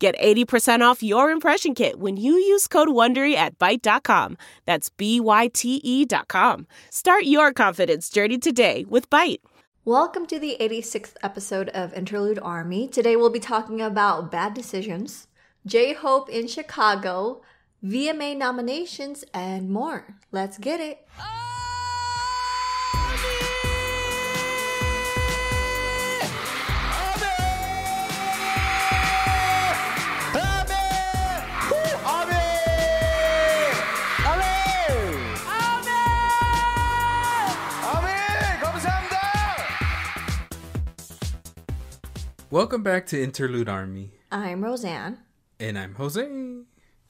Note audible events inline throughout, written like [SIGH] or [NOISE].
Get 80% off your impression kit when you use code WONDERY at Byte.com. That's B-Y-T-E dot com. Start your confidence journey today with Byte. Welcome to the 86th episode of Interlude Army. Today we'll be talking about bad decisions, J-Hope in Chicago, VMA nominations, and more. Let's get it. Oh, Welcome back to Interlude Army. I'm Rosan. And I'm Jose.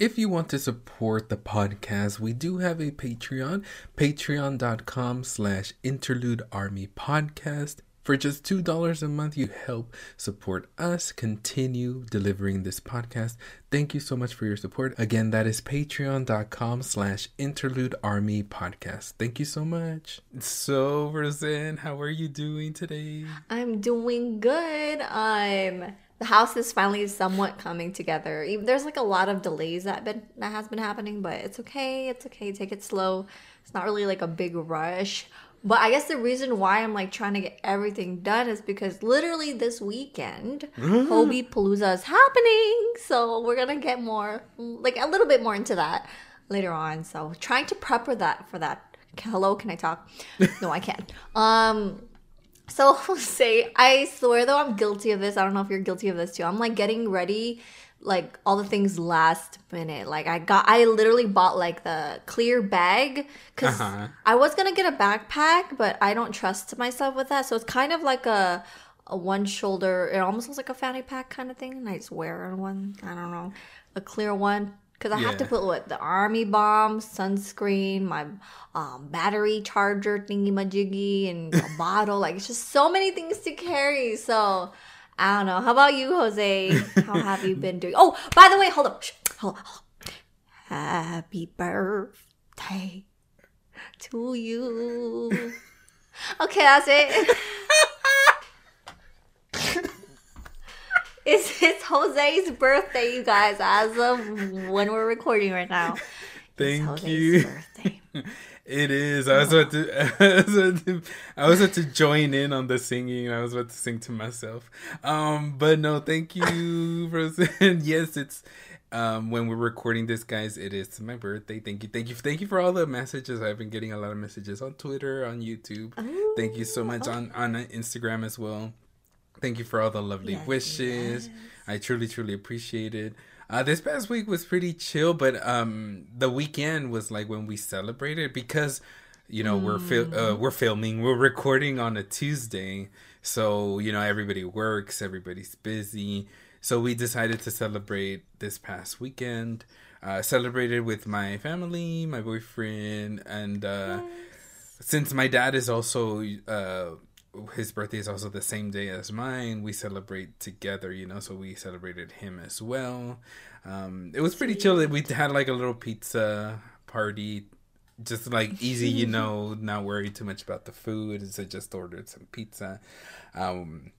If you want to support the podcast, we do have a Patreon, patreon.com slash interlude army podcast. For just $2 a month, you help support us continue delivering this podcast. Thank you so much for your support. Again, that is patreon.com slash interlude army podcast. Thank you so much. So, Rosan, how are you doing today? I'm doing good. I'm the house is finally somewhat coming together. There's like a lot of delays that been that has been happening, but it's okay. It's okay. Take it slow. It's not really like a big rush. But I guess the reason why I'm like trying to get everything done is because literally this weekend, [GASPS] Hobi Palooza is happening. So we're gonna get more, like a little bit more into that later on. So trying to prep for that. For that. Hello, can I talk? [LAUGHS] No, I can't. Um. So [LAUGHS] say, I swear though, I'm guilty of this. I don't know if you're guilty of this too. I'm like getting ready, like all the things last minute. Like I got, I literally bought like the clear bag because Uh-huh. I was gonna get a backpack, but I don't trust myself with that. So it's kind of like a a one shoulder. It almost looks like a fanny pack kind of thing, and I just wear one. I don't know, a clear one. Because I have to put what the army bomb, sunscreen, my um, battery charger thingy majiggy, and a [LAUGHS] bottle. Like it's just so many things to carry. So I don't know. How about you, Jose? How [LAUGHS] have you been doing? Oh, by the way, hold up. Hold up. Happy birthday to you. Okay, that's it. [LAUGHS] it's it's Jose's birthday, you guys, as of when we're recording right now. It's Thank Jose's you. [LAUGHS] It is. I was about to. [LAUGHS] I was about to, I was about to join in on the singing. I was about to sing to myself. Um, but no, thank you, Rosan. [LAUGHS] yes, it's. Um, when we're recording this, guys, it is my birthday. Thank you, thank you, thank you for all the messages. I've been getting a lot of messages on Twitter, on YouTube. thank you so much on on Instagram as well. Thank you for all the lovely Yes, wishes. I truly, truly appreciate it. Uh, this past week was pretty chill, but um, the weekend was like when we celebrated because you know we're fil- uh, we're filming, we're recording on a Tuesday, so you know everybody works, everybody's busy. So we decided to celebrate this past weekend. Uh, celebrated with my family, my boyfriend, and uh, since my dad is also uh his birthday is also the same day as mine. We celebrate together you know so we celebrated him as well. Um it was pretty chill we had like a little pizza party just like easy you know [LAUGHS] not worry too much about the food. So just ordered some pizza um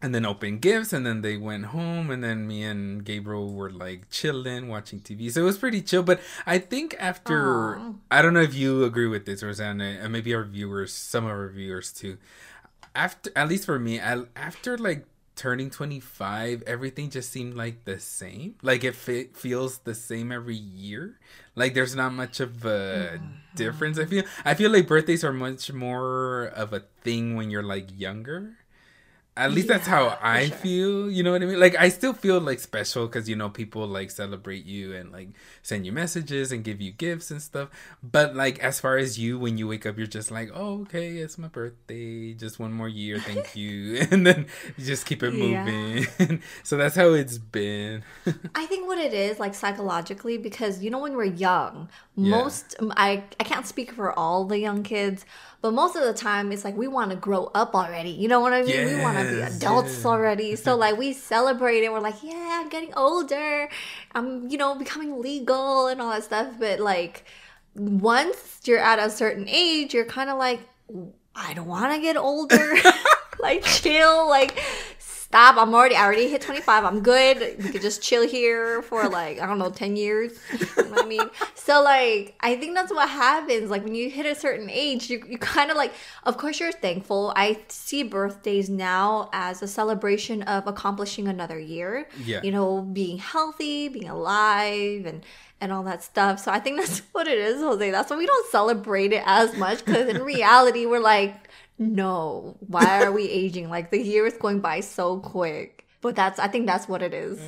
and then opened gifts and then they went home and then me and gabriel were like chilling watching tv so it was pretty chill but i think after Aw. i don't know if you agree with this rosanna and maybe our viewers some of our viewers too after at least for me I, after like turning 25 everything just seemed like the same. Like it fe- feels the same every year. Like there's not much of a mm-hmm. difference i feel. I feel like birthdays are much more of a thing when you're like younger at least yeah, that's how I sure. feel. You know what I mean? Like I still feel like special because you know people like celebrate you and like send you messages and give you gifts and stuff. But like as far as you, when you wake up, you're just like, oh okay, it's my birthday, just one more year, thank [LAUGHS] you, [LAUGHS] and then you just keep it moving. Yeah. [LAUGHS] so that's how it's been. I think what it is like psychologically because you know when we're young, yeah. most I I can't speak for all the young kids but most of the time, it's like we want to grow up already. You know what I mean? Yes, we want to be adults yeah. already. [LAUGHS] So like we celebrate it. We're like, yeah, I'm getting older. I'm, you know, becoming legal and all that stuff. But like once you're at a certain age, you're kind of like, I don't want to get older. [LAUGHS] like chill. Like stop. I'm already, I already hit 25. I'm good. We could just chill here for like, I don't know, 10 years. You know what I mean? [LAUGHS] So, like, I think that's what happens. Like, when you hit a certain age, you, you kind of like, of course, you're thankful. I see birthdays now as a celebration of accomplishing another year. Yeah. You know, being healthy, being alive, and, and all that stuff. So I think that's [LAUGHS] what it is, Jose. That's why we don't celebrate it as much because in reality, we're like, no, why are we aging? Like the year is going by so quick. But that's I think that's what it is.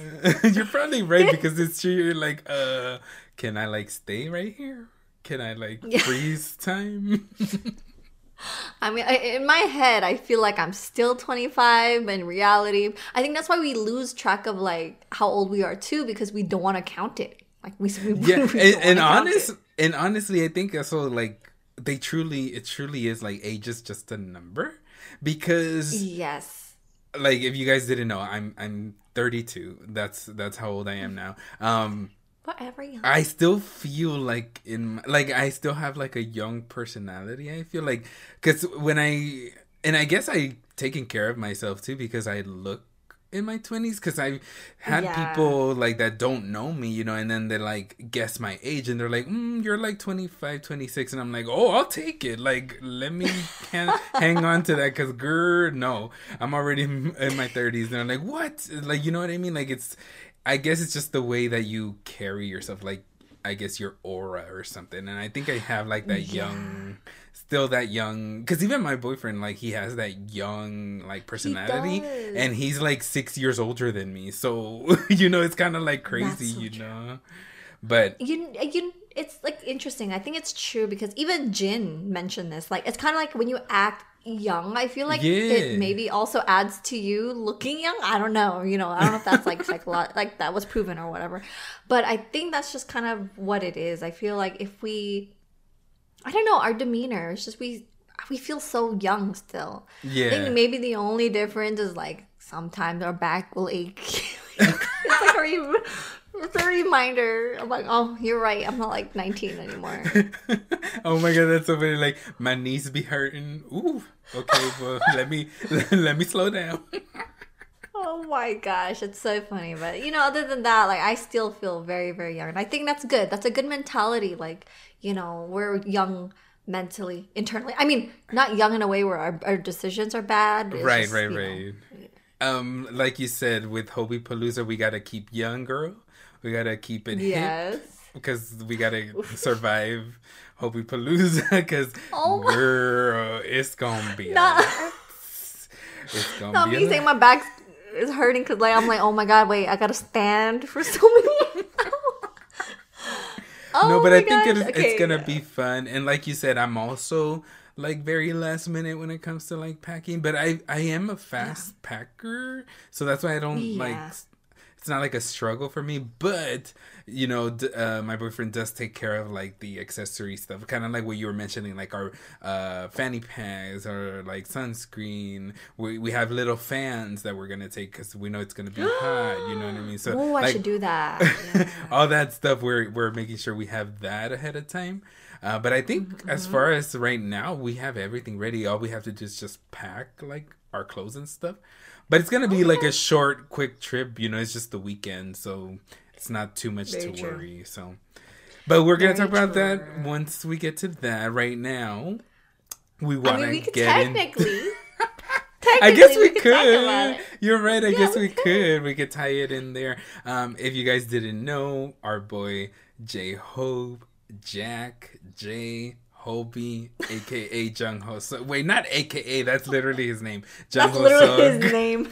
[LAUGHS] You're probably right because it's true. You're like, uh, can I like stay right here? Can I like freeze time? [LAUGHS] I mean, in my head, I feel like I'm still 25. In reality, I think that's why we lose track of like how old we are too, because we don't want to count it. Like we, we yeah, [LAUGHS] we and, and honest, and honestly, I think also like they truly it truly is like age is just a number because yes. like if you guys didn't know i'm i'm 32 that's that's how old i am now. Um whatever i still feel like in like i still have like a young personality i feel like because when i and i guess i taken care of myself too because i look in my 20s because I've had yeah. people like that don't know me you know and then they like guess my age and they're like mm, you're like 25 26 and i'm like oh i'll take it like let me [LAUGHS] hang on to that because girl no i'm already in my 30s and they're like what like you know what i mean like it's i guess it's just the way that you carry yourself like i guess your aura or something and i think i have like that yeah. young still that young because even my boyfriend like he has that young like personality he and he's like six years older than me. So [LAUGHS] you know it's kind of like crazy so you true. know? But you you it's like interesting. I think it's true because even jin mentioned this. Like it's kind of like when you act young i feel like yeah. it maybe also adds to you looking young. I don't know you know i don't know if that's like psychological [LAUGHS] like that was proven or whatever. But i think that's just kind of what it is. I feel like if we I don't know, our demeanor. It's just we we feel so young still. Yeah. I think maybe the only difference is like sometimes our back will ache. [LAUGHS] it's like a, re- it's a reminder. I'm like, oh, you're right. I'm not like 19 anymore. [LAUGHS] oh my god, that's so funny. Like my knees be hurting. Ooh. Okay, well [LAUGHS] let me let me slow down. Oh my gosh, it's so funny. But you know, other than that, like I still feel very, very young. And I think that's good. That's a good mentality. Like you know, we're young mentally, internally. I mean, not young in a way where our, our decisions are bad. right, just, right, right. Know. Um, like you said, with Hobi Palooza, we gotta keep young, girl. We gotta keep it yes. hip because we gotta survive Hobi Palooza. [LAUGHS] Because oh girl, it's gonna be. [LAUGHS] Not, it's gonna not be me saying my back is hurting because like I'm like, oh my god, wait, I gotta stand for so many. [LAUGHS] Oh no, but I think it is, okay, it's gonna yeah. be fun. And like you said, I'm also like very last minute when it comes to like packing, but I I am a fast yeah. packer, so that's why I don't yeah. like. It's not like a struggle for me, but you know, uh, my boyfriend does take care of like the accessory stuff, kind of like what you were mentioning, like our uh, fanny packs or like sunscreen. We we have little fans that we're gonna take because we know it's gonna be hot. You know what I mean? So, oh, I should do that. [LAUGHS] Yeah. all that stuff, we're we're making sure we have that ahead of time. Uh, but I think mm-hmm. as far as right now, we have everything ready. All we have to do is just pack like our clothes and stuff. But it's gonna be like a short, quick trip. You know, it's just the weekend, so it's not too much Very to true. worry. So, but we're gonna talk about true. that once we get to that. Right now, we want to I mean, we get technically. [LAUGHS] I guess we, we could talk about could. it. You're right. I Yeah, guess we we could. could. We could tie it in there. Um, if you guys didn't know, our boy J Hope, Jack, J Hobi, aka [LAUGHS] Jung Ho. So wait, not aka. That's literally his name. Jung That's Ho literally his name.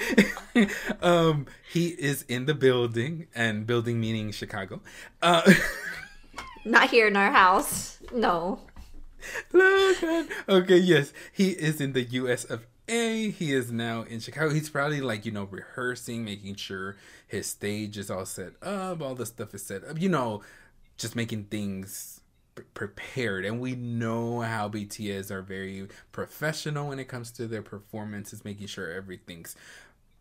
[LAUGHS] um, he is in the building, and building meaning Chicago. Uh, [LAUGHS] Not here in our house. No. Oh, Okay, yes, he is in the U.S. of A. He is now in Chicago. He's probably like you know rehearsing, making sure his stage is all set up, all the stuff is set up. You know, just making things prepared. And we know how BTS are very professional when it comes to their performances, making sure everything's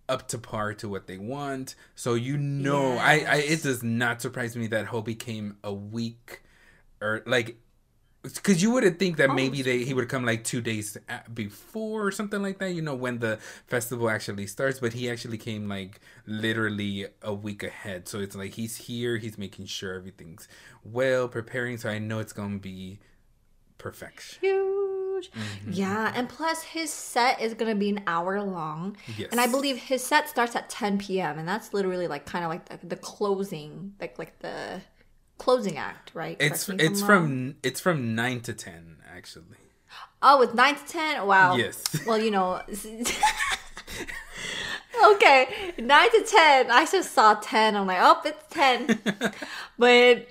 up to par to what they want. So you know, I, I it does not surprise me that Hobi came a week or like because you wouldn't think that maybe they he would come like two days before or something like that. You know when the festival actually starts, but he actually came like literally a week ahead. So it's like he's here, he's making sure everything's well, preparing. So I know it's gonna be perfection. Huge. Mm-hmm. Yeah, and plus his set is gonna be an hour long, Yes. and I believe his set starts at 10 p.m. and that's literally like kind of like the, the closing, like like the closing act, right? It's Correct it's I'm wrong. from it's from nine to ten actually. oh, it's nine to ten. Wow. Yes. [LAUGHS] Well, you know. [LAUGHS] okay, nine to ten. I just saw ten. I'm like, oh, it's ten. [LAUGHS] but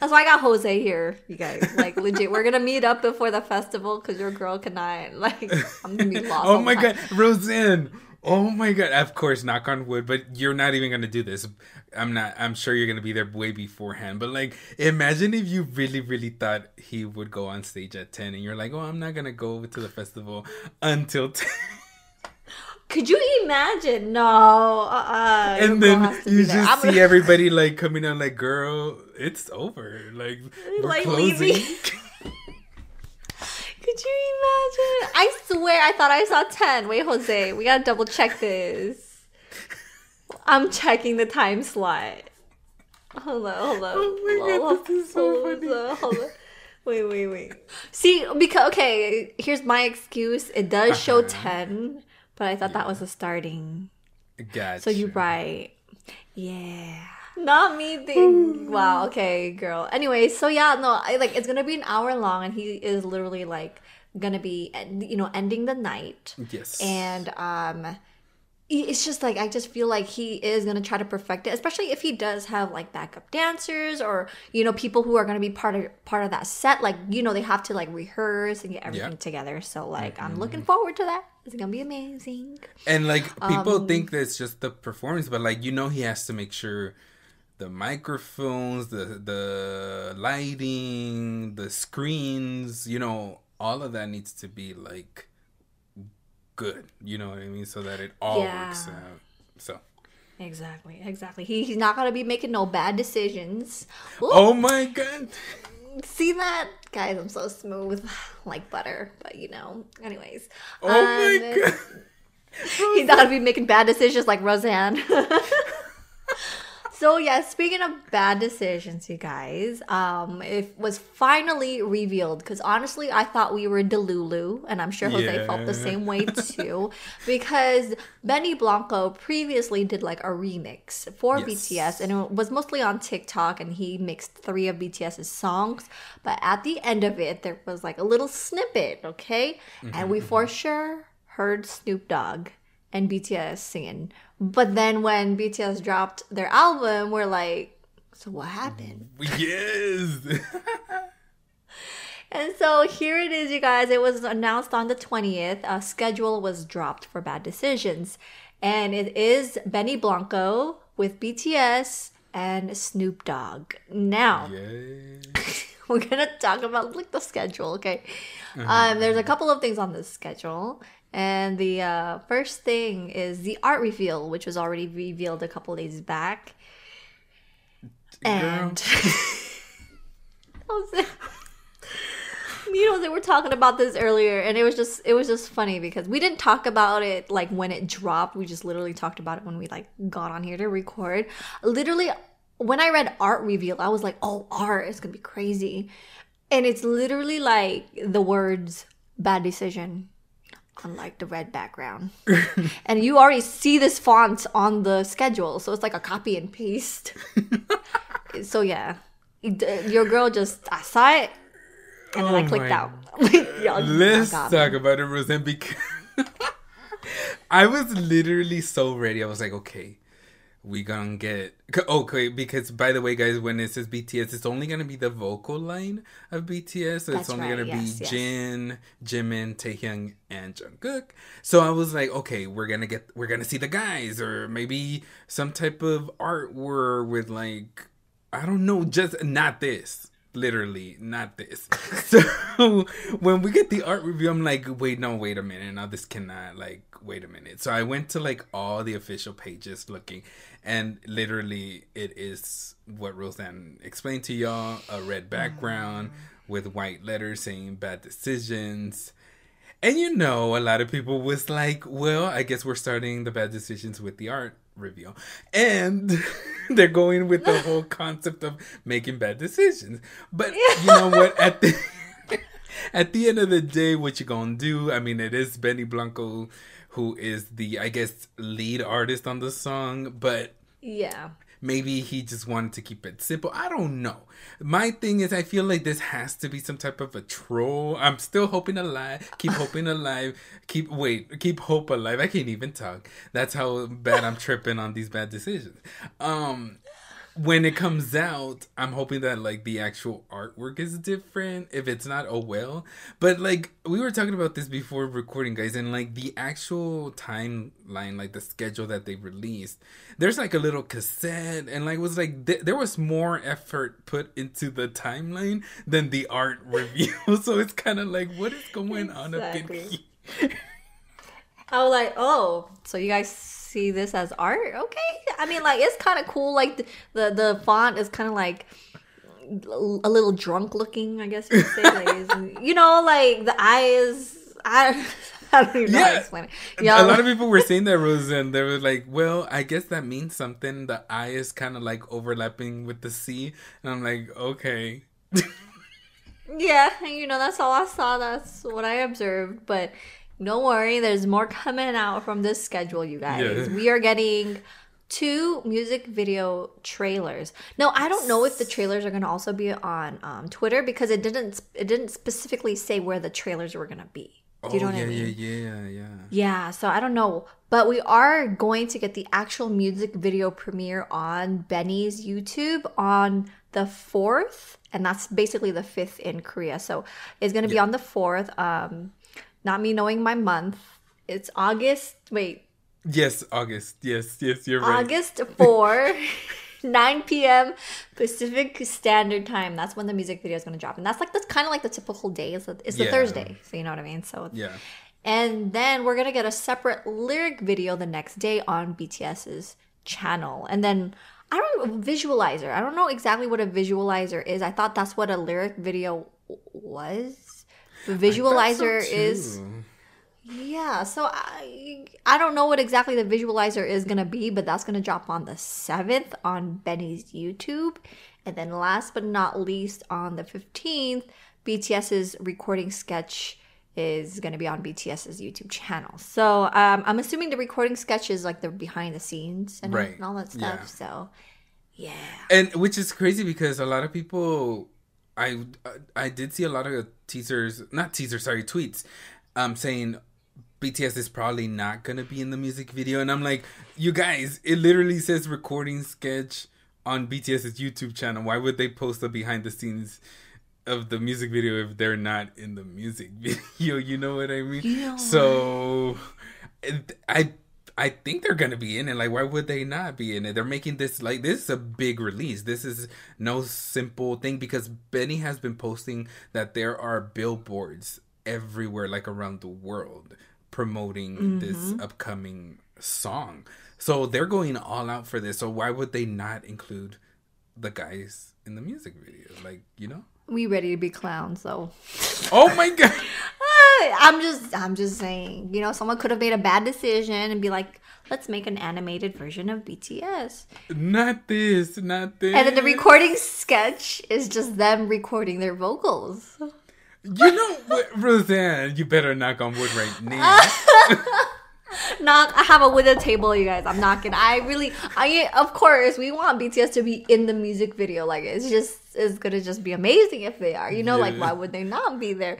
that's why I got Jose here, you guys. Like legit, we're gonna meet up before the festival because your girl cannot. Like, I'm gonna be lost. Oh my god. Rosan. Oh my god. Of course, knock on wood, but you're not even gonna do this. I'm not I'm sure you're gonna be there way beforehand. But like imagine if you really, really thought he would go on stage at ten and you're like, Oh, I'm not gonna go to the festival until [LAUGHS] 10. Could you imagine? No. Uh-uh. And then has to be you just see everybody like coming out like, girl, it's over. Like [LAUGHS] we're Like, closing. [LAUGHS] Could you imagine? I swear I thought I saw 10. Wait, Jose, we gotta double check this. I'm checking the time slot. Hold on, hold on. Oh my hold God, on, this is so hold funny. on, hold on. Wait, wait, wait. See, because, okay, here's my excuse. It does show Uh-huh. 10, but I thought that was the starting. Gotcha. So you're right. Yeah. Not me thing. [LAUGHS] wow, okay, girl. Anyway, so yeah, no, I like it's gonna be an hour long and he is literally like gonna be you know, ending the night. Yes. And um it's just like I just feel like he is gonna try to perfect it, especially if he does have like backup dancers or you know people who are gonna be part of part of that set. Like you know they have to like rehearse and get everything Yeah. together. So like I'm Mm-hmm. looking forward to that. It's gonna be amazing. And like people Um, think that it's just the performance, but like you know he has to make sure the microphones, the the lighting, the screens, you know, all of that needs to be like good. You know what I mean? So that it all Yeah. works out. So Exactly, exactly. He, he's not gonna be making no bad decisions. Ooh, Oh my god. see that, guys? I'm so smooth, like butter. But you know, anyways. Oh my Um, god. [LAUGHS] He's not gonna be making bad decisions like Rosan. [LAUGHS] so yeah, speaking of bad decisions, you guys, um, it was finally revealed because honestly, I thought we were Delulu, and I'm sure Jose felt the same way [LAUGHS] too, because Benny Blanco previously did like a remix for Yes. BTS, and it was mostly on TikTok, and he mixed three of BTS's songs, but at the end of it, there was like a little snippet, okay, and we for sure heard Snoop Dogg and BTS singing. But then when BTS dropped their album, we're like, so what happened? Yes. [LAUGHS] And so here it is, you guys. It was announced on the 20th. A schedule was dropped for Bad Decisions. And it is Benny Blanco with BTS and Snoop Dogg. Now, yes. [LAUGHS] we're gonna talk about like the schedule okay Mm-hmm. um there's a couple of things on this schedule and the uh first thing is the art reveal which was already revealed a couple days back. And [LAUGHS] you know they were talking about this earlier and it was just it was just funny because we didn't talk about it like when it dropped. We just literally talked about it when we like got on here to record. Literally when i read art reveal i was like oh art is gonna be crazy. And it's literally like the words bad decision unlike the red background. [LAUGHS] and you already see this font on the schedule, so it's like a copy and paste. [LAUGHS] so yeah, uh, your girl just I saw it, and then I Oh clicked out. [LAUGHS] Y'all- Let's y'all got me. talk about it, Rosan, because I was literally so ready. I was like, okay, we gonna get okay. Because by the way, guys, when it says BTS, it's only gonna be the vocal line of BTS. So it's only right, gonna yes, be yes. Jin, Jimin, Taehyung, and Jungkook. So I was like, okay, we're gonna get, we're gonna see the guys, or maybe some type of artwork with like, I don't know, just not this literally not this. [LAUGHS] So when we get the art review i'm like wait no wait a minute. Now this cannot like wait a minute. So i went to like all the official pages looking and literally it is what rosan explained to y'all a red background mm-hmm. with white letters saying bad decisions and you know, a lot of people was like, well, I guess we're starting the bad decisions with the art review. And [LAUGHS] they're going with the whole [LAUGHS] concept of making bad decisions. But [LAUGHS] you know what? At the at the end of the day, what you gonna do? I mean, it is Benny Blanco who is the I guess lead artist on the song, but Yeah. Maybe he just wanted to keep it simple. I don't know. My thing is, I feel like this has to be some type of a troll. I'm still hoping alive. Keep [LAUGHS] hoping alive. Keep wait. Keep hope alive. I can't even talk. That's how bad I'm tripping on these bad decisions. Um, when it comes out, I'm hoping that like the actual artwork is different. If it's not, oh well. But like we were talking about this before recording, guys, and like the actual timeline, like the schedule that they released, there's like a little cassette, and like was like th- there was more effort put into the timeline than the art [LAUGHS] review. so it's kind of like, what is going on up in here? I was like, oh, so you guys see this as art? Okay. I mean, like, it's kind of cool. Like, the, the, the font is kind of like a little drunk looking, I guess you could say. Like, you know, like, the eyes. I, [LAUGHS] I don't even know how to Yeah. explain it. a lot of people were saying that Rose and they were like, "Well, I guess that means something." The eye is kind of like overlapping with the C, and I'm like, "Okay." [LAUGHS] Yeah, you know, that's all I saw. That's what I observed. But don't worry, there's more coming out from this schedule, you guys. Yeah. We are getting two music video trailers. No, I don't know if the trailers are going to also be on um, Twitter because it didn't it didn't specifically say where the trailers were going to be. Do you know oh what yeah, I mean? yeah, yeah, yeah. Yeah, so I don't know, but we are going to get the actual music video premiere on Benny's YouTube on the 4th, and that's basically the 5th in Korea. So it's going to be on the 4th. Um not me knowing my month. It's August, wait, Yes, August. Yes, yes, you're right. August 4, [LAUGHS] 9 p.m. Pacific Standard Time. That's when the music video is going to drop. And that's like that's kind of like the typical day. It's the, it's the Yeah. Thursday. So you know what I mean? So Yeah. and then we're gonna get a separate lyric video the next day on BTS's channel. And then I don't know visualizer. I don't know exactly what a visualizer is. I thought that's what a lyric video was. The I so, visualizer is yeah. So I I don't know what exactly the visualizer is gonna be, but that's gonna drop on the seventh on Benny's YouTube, and then last but not least on the fifteenth, BTS's recording sketch is going to be on BTS's YouTube channel. So um, I'm assuming the recording sketch is like the behind the scenes and, Right. and all that stuff. Yeah. So yeah, and which is crazy because a lot of people i i did see a lot of teasers not teasers sorry tweets um saying bts is probably not gonna be in the music video. And i'm like you guys it literally says recording sketch on bts's youtube channel. Why would they post the behind the scenes of the music video if they're not in the music [LAUGHS] video? You know what i mean? So i I think they're gonna be in it. Like, why would they not be in it? They're making this like this is a big release. This is no simple thing because Benny has been posting that there are billboards everywhere, like around the world, promoting this mm-hmm. upcoming song. So they're going all out for this. So why would they not include the guys in the music video? Like, you know? we ready to be clowns though. Oh my god! [LAUGHS] I'm just I'm just saying, you know, someone could have made a bad decision and be like, let's make an animated version of BTS. Not this, not this. And then the recording sketch is just them recording their vocals. You know what, Rosan? You better knock on wood right now. [LAUGHS] Knock. I have a wooden table, you guys. I'm knocking. I really, I of course we want BTS to be in the music video. Like it's just, it's gonna just be amazing if they are. You know, like why would they not be there?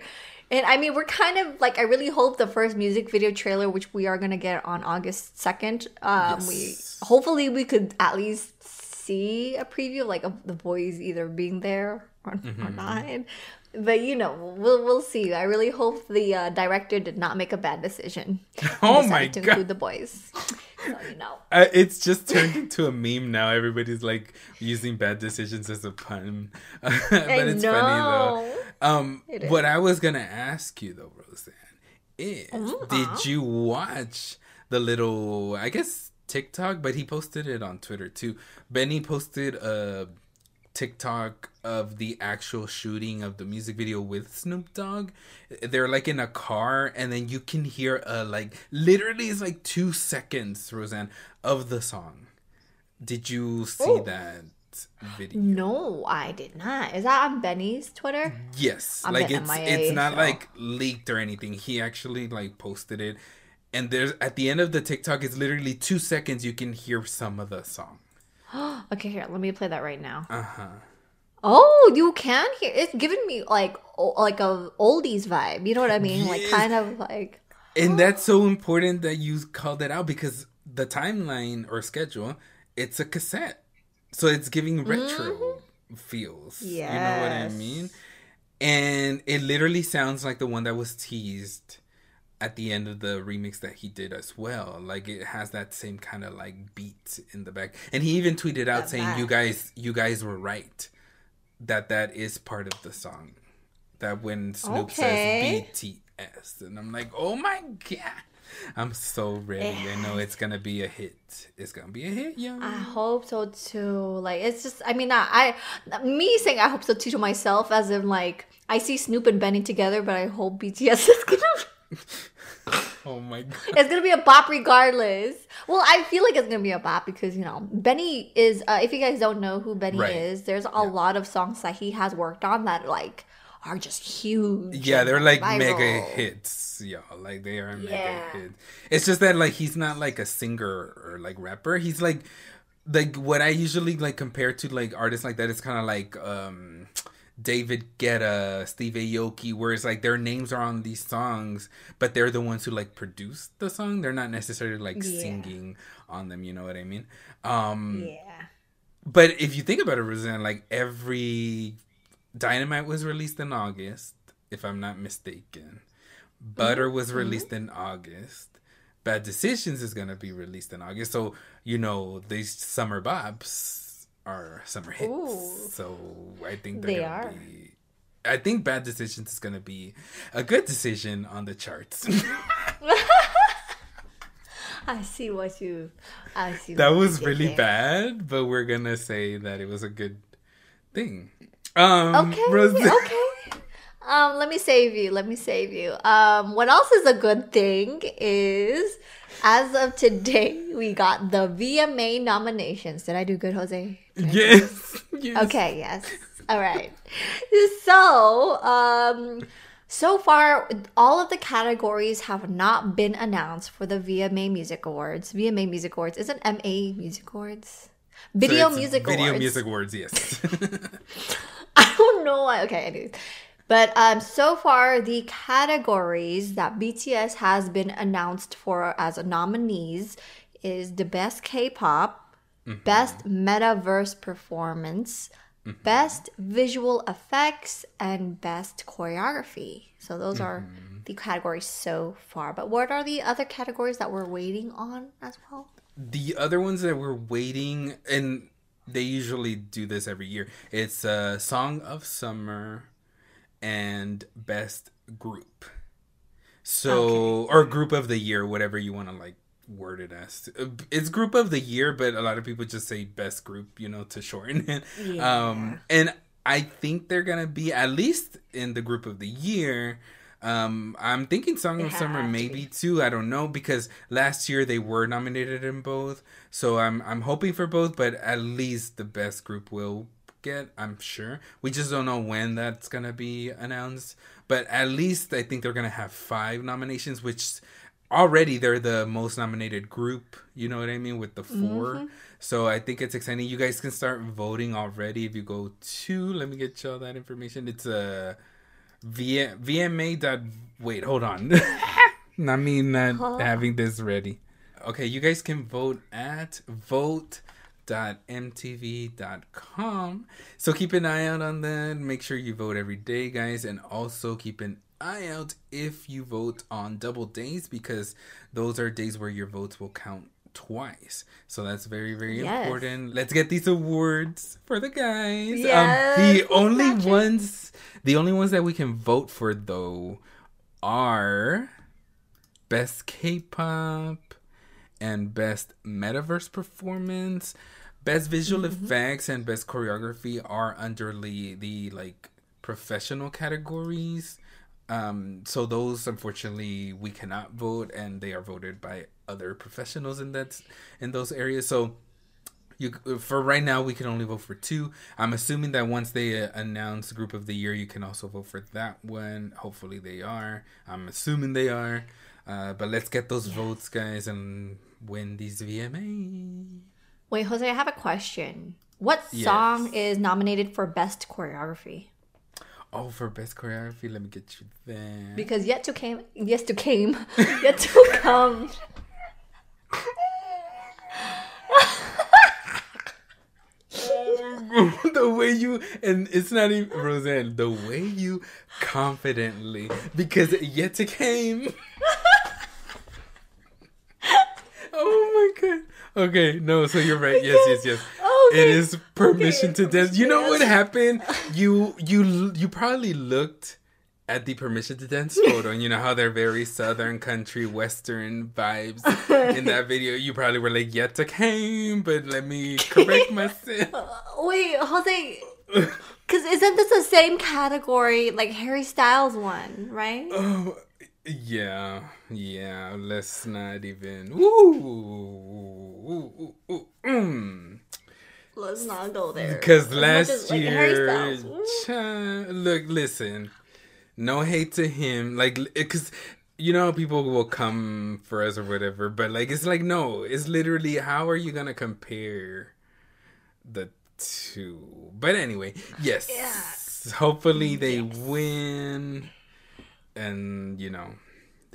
And I mean, we're kind of like I really hope the first music video trailer, which we are gonna get on August second, um, Yes. we hopefully we could at least see a preview like of the boys either being there or, or Mm-hmm. not. But you know, we'll we'll see. I really hope the uh, director did not make a bad decision. [LAUGHS] Oh my to God. include the boys. So you know. Uh, it's just turned into a meme now. Everybody's like using bad decisions as a pun, [LAUGHS] but it's funny though. Um, what I was gonna ask you though, Rosan, is Uh-huh. did you watch the little? I guess TikTok, but he posted it on Twitter too. Benny posted a TikTok of the actual shooting of the music video with Snoop Dogg. They're like in a car, and then you can hear a like literally it's like two seconds, Rosan, of the song. Did you see Oh. that video? No, I did not. Is that on Benny's Twitter? Yes, I'm like it's MIA, it's not so- like leaked or anything. He actually like posted it, and there's at the end of the TikTok, it's literally two seconds. You can hear some of the song. [GASPS] Okay, here, let me play that right now. Uh huh. Oh, you can hear it's giving me like o- like a oldies vibe. You know what I mean? Like Yes. kind of like And [GASPS] that's so important that you called it out because the timeline or schedule, it's a cassette, so it's giving retro feels. Yeah. You know what I Yes. mean? And it literally sounds like the one that was teased at the end of the remix that he did as well. Like it has that same kind of like beat in the back. And he even tweeted out That saying, "You guys, you guys were right. That that is part of the song. That when Snoop Okay. says BTS, and I'm like, oh my god." I'm so ready. I know it's gonna be a hit. It's gonna be a hit, yeah. I hope so too. Like it's just I mean I, I me saying I hope so too to myself as in like I see Snoop and Benny together, but I hope BTS is gonna [LAUGHS] Oh my god. it's gonna be a bop regardless. Well, I feel like it's gonna be a bop because you know Benny is. Uh, if you guys don't know who Benny Right. is, there's a lot of songs that he has worked on that like are just huge. Yeah, they're like viral. mega hits, y'all. Like they are mega Yeah. hits. It's just that like he's not like a singer or like rapper. He's like like what I usually like compare to like artists like that. It's kind of like um David Guetta, Steve Aoki, where it's like their names are on these songs, but they're the ones who like produce the song. They're not necessarily like Yeah. singing on them. You know what I mean? Um Yeah. but if you think about it, Rosan, like every Dynamite was released in August, if I'm not mistaken. Butter was Mm-hmm. released in August. Bad Decisions is gonna be released in August. So you know these summer bops are summer hits. Ooh. So I think They are. be. I think Bad Decisions is gonna be a good decision on the charts. [LAUGHS] [LAUGHS] I see what you. I see. that was really there. bad, but we're gonna say that it was a good thing. Um, Okay. Rose- okay. [LAUGHS] Um, let me save you. Let me save you. Um, what else is a good thing is, as of today, we got the VMA nominations. Did I do good, Jose? Did I do Yes. [LAUGHS] yes. Okay, yes. All right. So, um, so far, all of the categories have not been announced for the VMA Music Awards. VMA Music Awards isn't MA Music Awards. Video it's Music Video Awards. Music Awards, yes. [LAUGHS] I don't know why. Okay, anyways. But um, so far, the categories that BTS has been announced for as nominees is the best K-pop, best metaverse performance, best visual effects, and best choreography. So those are the categories so far. But what are the other categories that we're waiting on as well? the other ones that we're waiting, and they usually do this every year. It's uh, Song of Summer and Best Group. So, or Group of the Year, whatever you want to like word it as. It's Group of the Year, but a lot of people just say Best Group, you know, to shorten it. Um, and I think they're gonna be at least in the Group of the Year. Um, I'm thinking Song of Summer maybe be. too. I don't know because last year they were nominated in both, so I'm I'm hoping for both. But at least the best group will get. I'm sure. We just don't know when that's gonna be announced. But at least I think they're gonna have five nominations, which already they're the most nominated group. You know what I mean with the 4 Mm-hmm. So I think it's exciting. You guys can start voting already if you go to. Let me get y'all that information. It's a. V- VMA dot wait hold on [LAUGHS] I mean not having this ready okay you guys can vote at vote.mtv.com so keep an eye out on that. Make sure you vote every day guys. And also keep an eye out if you vote on double days because those are days where your votes will count twice. So that's very very Yes. important. Let's get these awards for the guys. Yes, um, the only ones the only ones that we can vote for though are best K-pop and best metaverse performance. Best visual Mm-hmm. effects and best choreography are under the, the like professional categories. Um, so those unfortunately we cannot vote, and they are voted by other professionals in that in those areas. So you for right now we can only vote for two i'm assuming that once they uh, announce group of the year you can also vote for that one hopefully they are i'm assuming they are uh, but let's get those votes guys and win these vma Wait, Jose, I have a question. What Yes. song is nominated for best choreography? oh for best choreography let me get you there Because yet to came, yet to came, [LAUGHS] yet to come. [LAUGHS] the way you and it's not even rosan the way you confidently because yet to came [LAUGHS] oh my god okay no so you're right. Yes yes yes. Okay. it is permission Okay, to dance. You know what happened? [LAUGHS] You you you probably looked at the permission to dance photo and you know how they're very southern country western vibes. In that [LAUGHS] video you probably were like yet to came but let me correct [LAUGHS] myself. Uh, wait, Jose, because isn't this the same category like Harry Styles one, right? Oh, yeah, yeah. Let's not even. Ooh, ooh, ooh, ooh, mm. Let's not go there. Because last as, like, year, cha- look, listen. No hate to him, like, because you know people will come for us or whatever, but like, it's like no, it's literally how are you gonna compare the two? But anyway, yes. Hopefully they win, and you know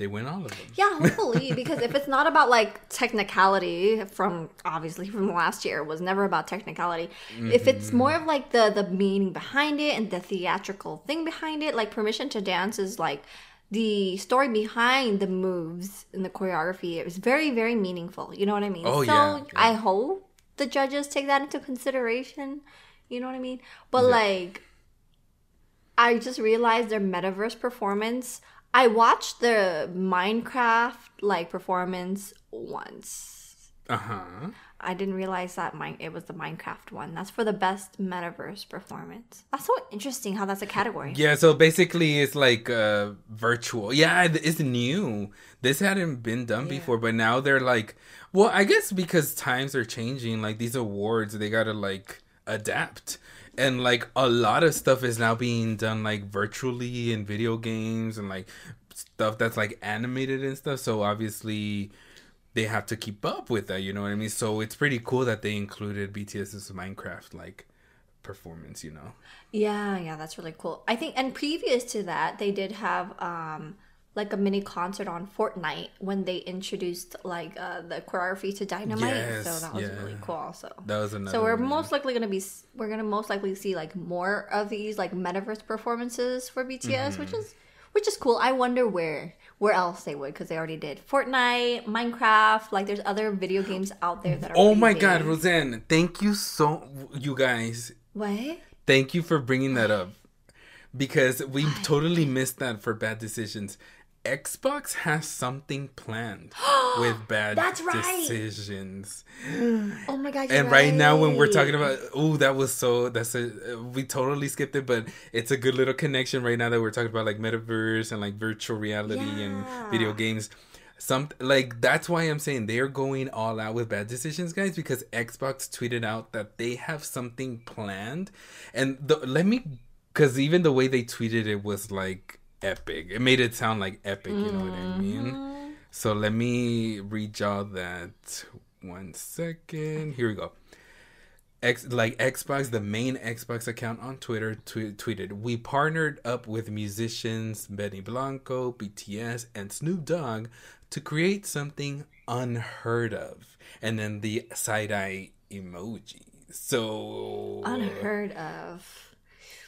they win all of them. Yeah, hopefully, because if it's not about like technicality from obviously from last year, it was never about technicality. If it's mm-hmm. more of like the the meaning behind it and the theatrical thing behind it, like Permission to Dance is like the story behind the moves and the choreography. It was very very meaningful. You know what I mean? Oh, so yeah, yeah. I hope the judges take that into consideration. You know what I mean? But like I just realized their metaverse performance. I watched the Minecraft like performance once. Uh huh. I didn't realize that mine it was the Minecraft one. That's for the best metaverse performance. That's so interesting how that's a category. Yeah, so basically it's like uh virtual. Yeah, it's new. This hadn't been done before, but now they're like well, I guess because times are changing, like these awards, they got to like adapt. And like a lot of stuff is now being done like virtually in video games and like stuff that's like animated and stuff. So obviously they have to keep up with that, you know what I mean? So it's pretty cool that they included BTS's Minecraft like performance, you know. Yeah, yeah, that's really cool. I think and previous to that, they did have um like a mini concert on Fortnite when they introduced like uh the choreography to Dynamite. Yes, so that was yeah. really cool also. That was another So we're one, yeah. most likely gonna be we're gonna most likely see like more of these like metaverse performances for BTS, which Mm-hmm. is which is cool. I wonder where where else they would because they already did Fortnite, Minecraft. Like there's other video games out there that are. Oh my god, Rosan, thank you so you guys. What? Thank you for bringing that up. Because we totally missed that for bad decisions. Xbox has something planned [GASPS] with bad That's right. decisions. Oh my god! And right now when we're talking about oh that was so that's a we totally skipped it but it's a good little connection right now that we're talking about like metaverse and like virtual reality and video games. some like that's why I'm saying they're going all out with bad decisions, guys, because Xbox tweeted out that they have something planned, and the, let me because even the way they tweeted it was like epic. It made it sound like epic. You know what I mean? Mm-hmm. So let me read y'all that one second. Here we go. X like Xbox, the main Xbox account on Twitter tw- tweeted, "We partnered up with musicians Benny Blanco, BTS, and Snoop Dogg to create something unheard of." And then the side eye emoji. So Unheard of.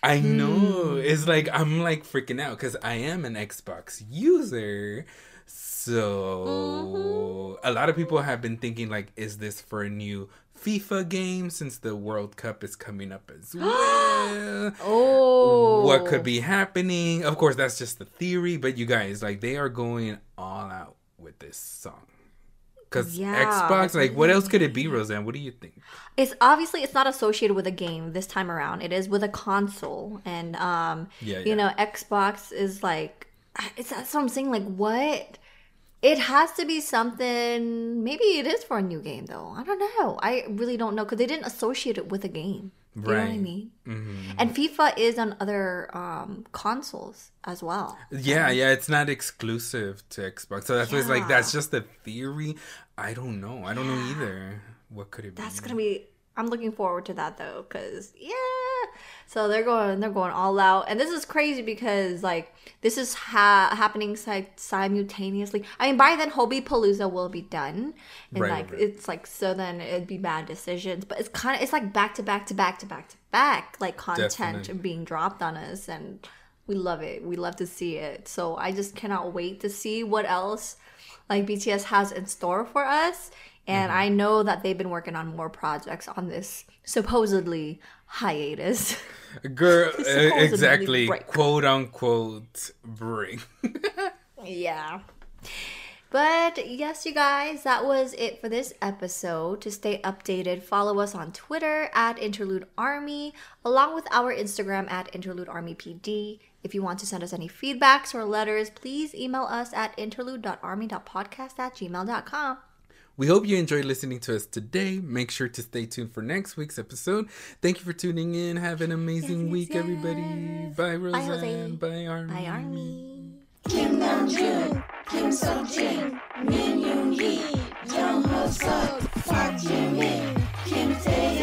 I know. Hmm. It's like I'm like freaking out because I am an Xbox user. So mm-hmm. a lot of people have been thinking like, is this for a new FIFA game since the World Cup is coming up as [GASPS] well? Oh. What could oh. be happening? Of course, that's just the theory, but you guys, like, they are going all out with this song. Because Yeah. Xbox, like, what else could it be, Rosan? What do you think? It's obviously it's not associated with a game this time around. It is with a console, and um, Yeah, you know, Xbox is like, it's that's what I'm saying. Like, what? It has to be something. Maybe it is for a new game, though. I don't know. I really don't know because they didn't associate it with a game. You know what I Right. mean? Mm-hmm. And FIFA is on other um, consoles as well. Yeah, yeah, it's not exclusive to Xbox. So that's it's like that's just a theory. I don't know. I don't know either. What could it be? That's gonna be. I'm looking forward to that though, cause yeah. So they're going, they're going all out, and this is crazy because like this is ha- happening si- simultaneously. I mean, by then Hobi Palooza will be done, and Right, like right. it's like so then it'd be bad decisions, but it's kind of it's like back to back to back to back to back like content Definitely. being dropped on us, and we love it. We love to see it. So I just cannot wait to see what else like BTS has in store for us. And Mm-hmm. I know that they've been working on more projects on this supposedly hiatus. [LAUGHS] Girl, [LAUGHS] uh, Supposedly exactly, break. quote unquote break. [LAUGHS] yeah. But yes, you guys, that was it for this episode. To stay updated, follow us on Twitter at Interlude Army, along with our Instagram at Interlude Army PD. If you want to send us any feedbacks or letters, please email us at interlude.army.podcast at gmail.com. We hope you enjoyed listening to us today. Make sure to stay tuned for next week's episode. Thank you for tuning in. Have an amazing Yes, week, yes, everybody. yes. Bye, Bye, Jose. Rosan. Bye, Army. Bye, Army. Kim Namjoon, Kim Seokjin, Min Yoongi, Jung Hoseok, Park Jimin, Kim Tae